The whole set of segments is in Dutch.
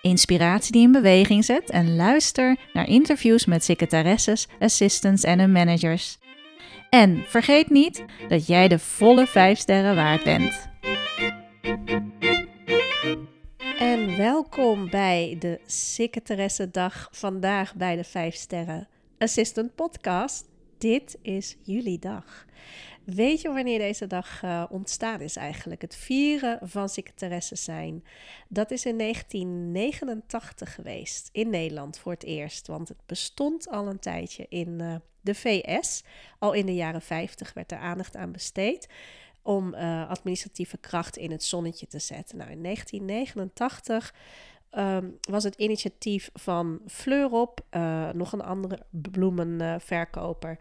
inspiratie die in beweging zet en luister naar interviews met secretaresses, assistants en hun managers. En vergeet niet dat jij de volle 5 sterren waard bent. En welkom bij de Secretaressendag vandaag bij de 5 sterren Assistant Podcast. Dit is jullie dag. Weet je wanneer deze dag uh, ontstaan is eigenlijk? Het vieren van secretaresse zijn. Dat is in 1989 geweest in Nederland voor het eerst. Want het bestond al een tijdje in uh, de VS. Al in de jaren 50 werd er aandacht aan besteed om uh, administratieve kracht in het zonnetje te zetten. Nou, in 1989 um, was het initiatief van Fleurop, uh, nog een andere bloemenverkoper,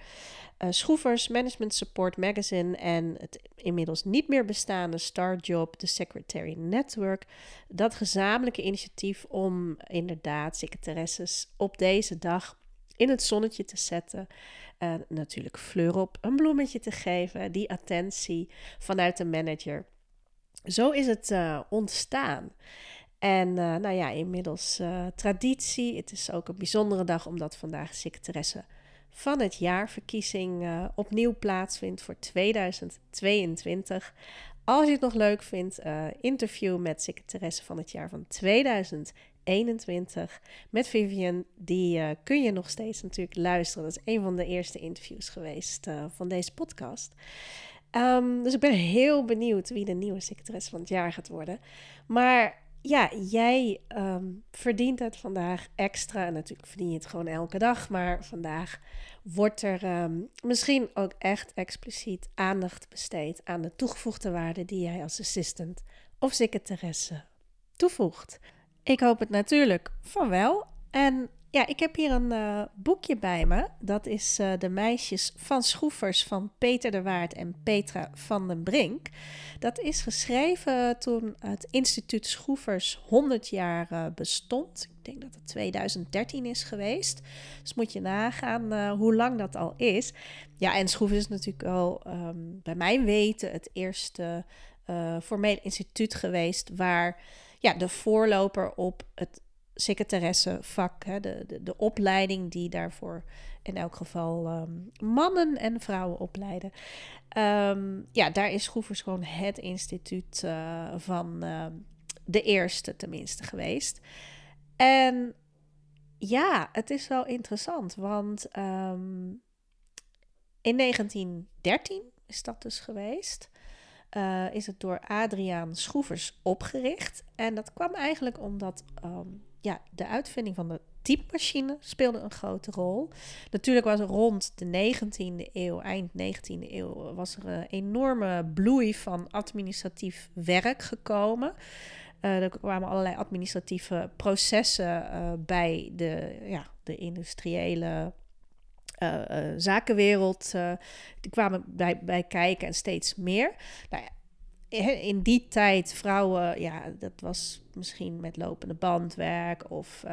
uh, Schroevers, Management Support Magazine en het inmiddels niet meer bestaande Starjob, de Secretary Network. Dat gezamenlijke initiatief om inderdaad secretaresses op deze dag in het zonnetje te zetten. Uh, natuurlijk Fleurop een bloemetje te geven, die attentie vanuit de manager. Zo is het ontstaan. En uh, nou ja, inmiddels uh, traditie. Het is ook een bijzondere dag omdat vandaag secretaresse van het jaarverkiezing uh, opnieuw plaatsvindt voor 2022. Als je het nog leuk vindt, interview met secretaresse van het jaar van 2021 met Vivian. Die kun je nog steeds natuurlijk luisteren. Dat is een van de eerste interviews geweest van deze podcast. Um, dus ik ben heel benieuwd wie de nieuwe secretaresse van het jaar gaat worden. Maar ja, jij um, verdient het vandaag extra. En natuurlijk verdien je het gewoon elke dag. Maar vandaag wordt er um, misschien ook echt expliciet aandacht besteed aan de toegevoegde waarde die jij als assistant of secretaresse toevoegt. Ik hoop het natuurlijk van wel. En ja, ik heb hier een uh, boekje bij me. Dat is uh, De Meisjes van Schroefers van Peter de Waard en Petra van den Brink. Dat is geschreven toen het instituut Schroefers 100 jaar uh, bestond. Ik denk dat het 2013 is geweest. Dus moet je nagaan hoe lang dat al is. Ja, en Schroefers is natuurlijk al um, bij mijn weten het eerste formele instituut geweest waar ja, de voorloper op het secretaressenvak, hè, de, de, de opleiding die daarvoor in elk geval um, mannen en vrouwen opleiden. Um, ja, daar is Schroevers gewoon het instituut uh, van uh, de eerste tenminste geweest. En ja, het is wel interessant, want in 1913 is dat dus geweest. Uh, is het door Adriaan Schroevers opgericht. En dat kwam eigenlijk omdat um, ja, de uitvinding van de typemachine speelde een grote rol. Natuurlijk was rond de 19e eeuw, eind 19e eeuw, was er een enorme bloei van administratief werk gekomen. Uh, er kwamen allerlei administratieve processen uh, bij de, ja, de industriële uh, zakenwereld. die kwamen bij, bij kijken en steeds meer. Nou in die tijd, vrouwen, ja, dat was misschien met lopende bandwerk of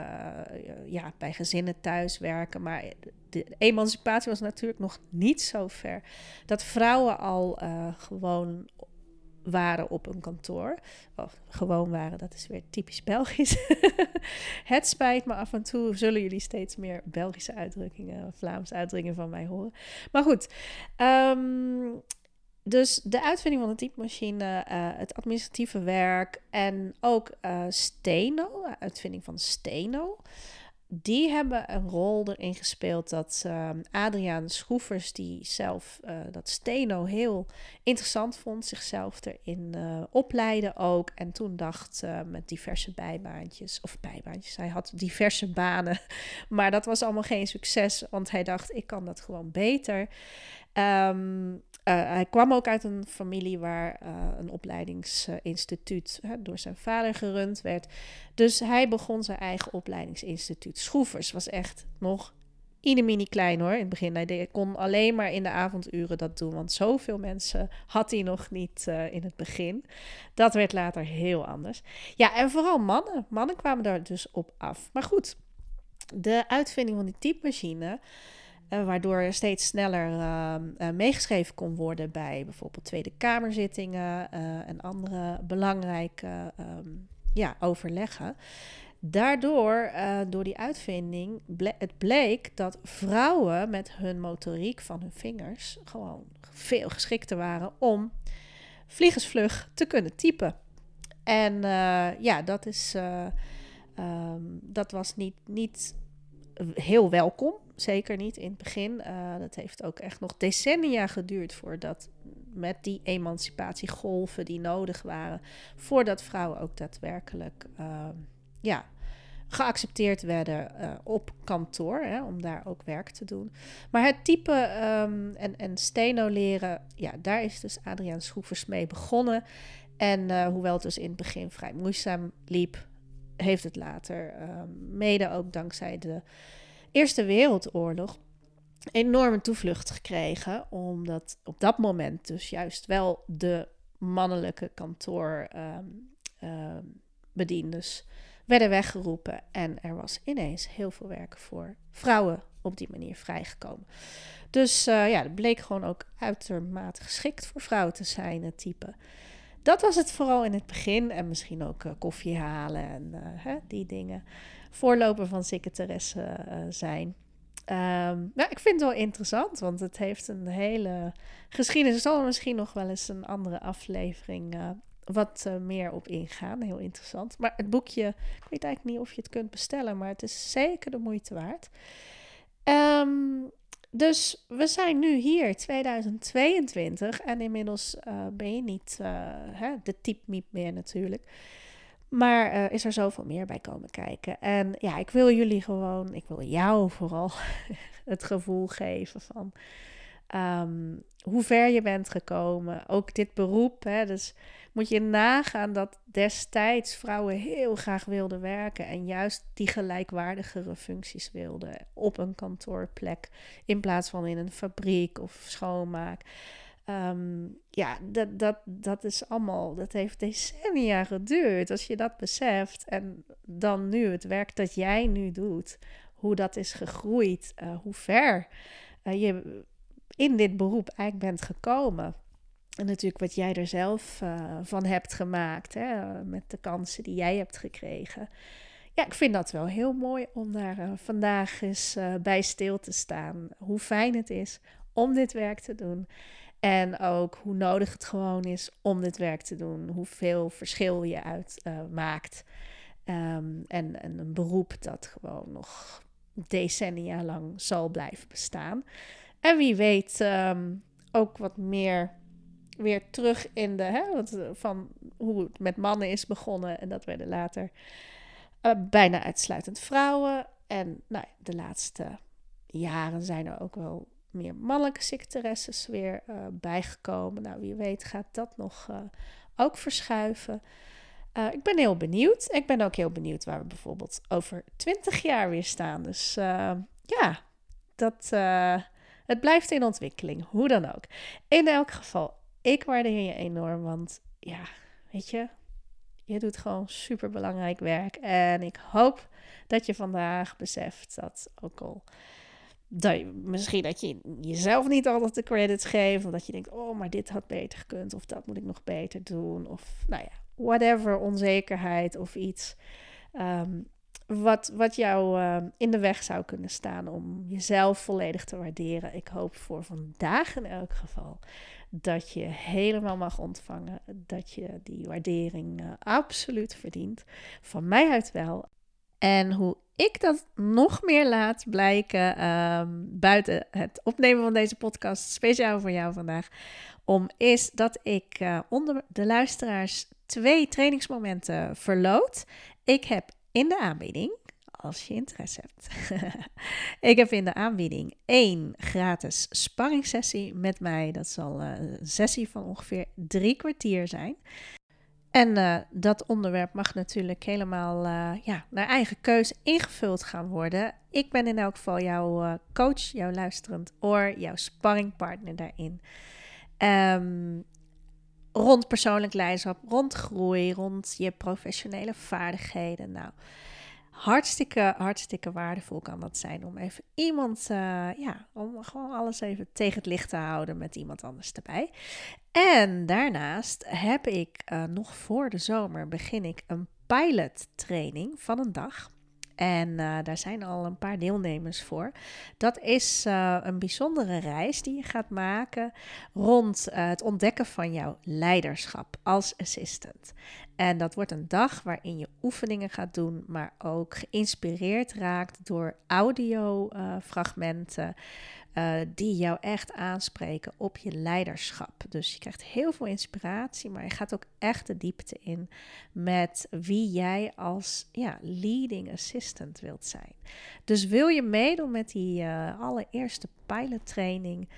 ja, bij gezinnen thuiswerken. Maar de emancipatie was natuurlijk nog niet zo ver dat vrouwen al uh, gewoon waren op een kantoor. Of gewoon waren, dat is weer typisch Belgisch. het spijt me, af en toe zullen jullie steeds meer Belgische uitdrukkingen, Vlaamse uitdrukkingen van mij horen. Maar goed, um, dus de uitvinding van de typemachine, uh, het administratieve werk en ook uh, Steno, uitvinding van Steno. Die hebben een rol erin gespeeld dat uh, Adriaan Schroevers, die zelf uh, dat steno heel interessant vond, zichzelf erin uh, opleiden ook. En toen dacht met diverse bijbaantjes, of bijbaantjes, hij had diverse banen, maar dat was allemaal geen succes, want hij dacht, ik kan dat gewoon beter. Uh, hij kwam ook uit een familie waar uh, een opleidingsinstituut door zijn vader gerund werd. Dus hij begon zijn eigen opleidingsinstituut. Schroevers was echt nog mini klein hoor in het begin. Hij kon alleen maar in de avonduren dat doen, want zoveel mensen had hij nog niet uh, in het begin. Dat werd later heel anders. Ja, en vooral mannen. Mannen kwamen daar dus op af. Maar goed, de uitvinding van die typemachine waardoor er steeds sneller uh, uh, meegeschreven kon worden bij bijvoorbeeld Tweede Kamerzittingen en andere belangrijke um, ja, overleggen. Daardoor, door die uitvinding, het bleek dat vrouwen met hun motoriek van hun vingers gewoon veel geschikter waren om vliegensvlug te kunnen typen. En ja, dat, is, um, dat was niet, niet heel welkom zeker niet in het begin. Uh, dat heeft ook echt nog decennia geduurd voordat met die emancipatiegolven die nodig waren, voordat vrouwen ook daadwerkelijk uh, ja, geaccepteerd werden uh, op kantoor, hè, om daar ook werk te doen. Maar het type um, en, en steno leren, ja, daar is dus Adriaan Schroevers mee begonnen. En uh, hoewel het dus in het begin vrij moeizaam liep, heeft het later, um, mede ook dankzij de Eerste Wereldoorlog enorme toevlucht gekregen, omdat op dat moment dus juist wel de mannelijke kantoorbediendes um, um, werden weggeroepen en er was ineens heel veel werk voor vrouwen op die manier vrijgekomen. Dus uh, ja, het bleek gewoon ook uitermate geschikt voor vrouwen te zijn, het type. Dat was het vooral in het begin en misschien ook uh, koffie halen en uh, hè, die dingen voorloper van secretaresse uh, zijn. Um, nou, ik vind het wel interessant, want het heeft een hele geschiedenis. Er zal misschien nog wel eens een andere aflevering wat meer op ingaan. Heel interessant. Maar het boekje, ik weet eigenlijk niet of je het kunt bestellen, maar het is zeker de moeite waard. Um, dus we zijn nu hier, 2022, en inmiddels uh, ben je niet hè, de type meer natuurlijk. Maar uh, is er zoveel meer bij komen kijken. En ja, ik wil jullie gewoon, ik wil jou vooral het gevoel geven van um, hoe ver je bent gekomen. Ook dit beroep. Hè, dus moet je nagaan dat destijds vrouwen heel graag wilden werken. En juist die gelijkwaardigere functies wilden op een kantoorplek. In plaats van in een fabriek of schoonmaak. Um, ja, dat, dat, dat is allemaal, dat heeft decennia geduurd. Als je dat beseft en dan nu het werk dat jij nu doet, hoe dat is gegroeid, uh, hoe ver uh, je in dit beroep eigenlijk bent gekomen. En natuurlijk wat jij er zelf uh, van hebt gemaakt, hè, met de kansen die jij hebt gekregen. Ja, ik vind dat wel heel mooi om daar vandaag eens bij stil te staan. Hoe fijn het is om dit werk te doen. En ook hoe nodig het gewoon is om dit werk te doen. Hoeveel verschil je uitmaakt. Uh, um, en, en een beroep dat gewoon nog decennia lang zal blijven bestaan. En wie weet um, ook wat meer weer terug in de... Hè, van hoe het met mannen is begonnen. En dat werden later uh, bijna uitsluitend vrouwen. En nou, de laatste jaren zijn er ook wel meer mannelijke secretaresses weer uh, bijgekomen. Nou, wie weet gaat dat nog ook verschuiven. Ik ben heel benieuwd. Ik ben ook heel benieuwd waar we bijvoorbeeld over 20 jaar weer staan. Dus ja, dat, het blijft in ontwikkeling, hoe dan ook. In elk geval, ik waardeer je enorm, want ja, weet je, je doet gewoon super belangrijk werk. En ik hoop dat je vandaag beseft dat ook al dat je, misschien dat je jezelf niet altijd de credits geeft. Of dat je denkt, oh, maar dit had beter gekund. Of dat moet ik nog beter doen. Of nou ja, whatever, onzekerheid of iets. Um, wat, wat jou uh, in de weg zou kunnen staan om jezelf volledig te waarderen. Ik hoop voor vandaag in elk geval dat je helemaal mag ontvangen. Dat je die waardering uh, absoluut verdient. Van mij uit wel. En hoe ik dat nog meer laat blijken ehm, buiten het opnemen van deze podcast, speciaal voor jou vandaag, om is dat ik uh, onder de luisteraars twee trainingsmomenten verloot. Ik heb in de aanbieding, als je interesse hebt, ik heb in de aanbieding één gratis sparringssessie met mij. Dat zal uh, een sessie van ongeveer drie kwartier zijn. En uh, dat onderwerp mag natuurlijk helemaal uh, ja, naar eigen keuze ingevuld gaan worden. Ik ben in elk geval jouw coach, jouw luisterend oor, jouw sparringpartner daarin. Um, rond persoonlijk leiderschap, rond groei, rond je professionele vaardigheden. Nou, hartstikke, hartstikke waardevol kan dat zijn om even iemand, uh, ja, om gewoon alles even tegen het licht te houden met iemand anders erbij. En daarnaast heb ik uh, nog voor de zomer begin ik een pilot training van een dag. En uh, daar zijn al een paar deelnemers voor. Dat is uh, een bijzondere reis die je gaat maken rond uh, het ontdekken van jouw leiderschap als assistant. En dat wordt een dag waarin je oefeningen gaat doen, maar ook geïnspireerd raakt door audiofragmenten. Uh, die jou echt aanspreken op je leiderschap. Dus je krijgt heel veel inspiratie, maar je gaat ook echt de diepte in met wie jij als ja, leading assistant wilt zijn. Dus wil je meedoen met die uh, allereerste pilot training,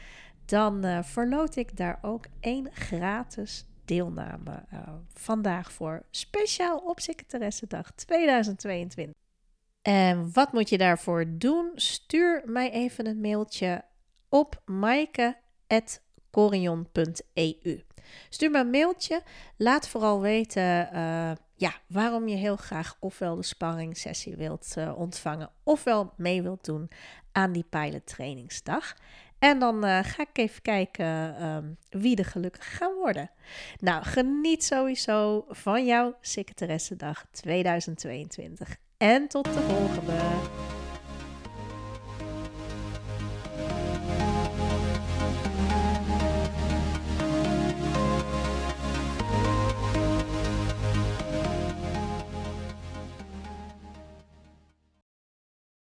dan uh, verloot ik daar ook één gratis deelname vandaag voor. Speciaal op Secretaressendag 2022. En wat moet je daarvoor doen? Stuur mij even een mailtje op maaike.corion.eu. Stuur me een mailtje. Laat vooral weten uh, ja, waarom je heel graag ofwel de sparring-sessie wilt uh, ontvangen, ofwel mee wilt doen aan die pilot trainingsdag. En dan uh, ga ik even kijken um, wie er gelukkig gaan worden. Nou, geniet sowieso van jouw secretaressendag 2022. En tot de volgende.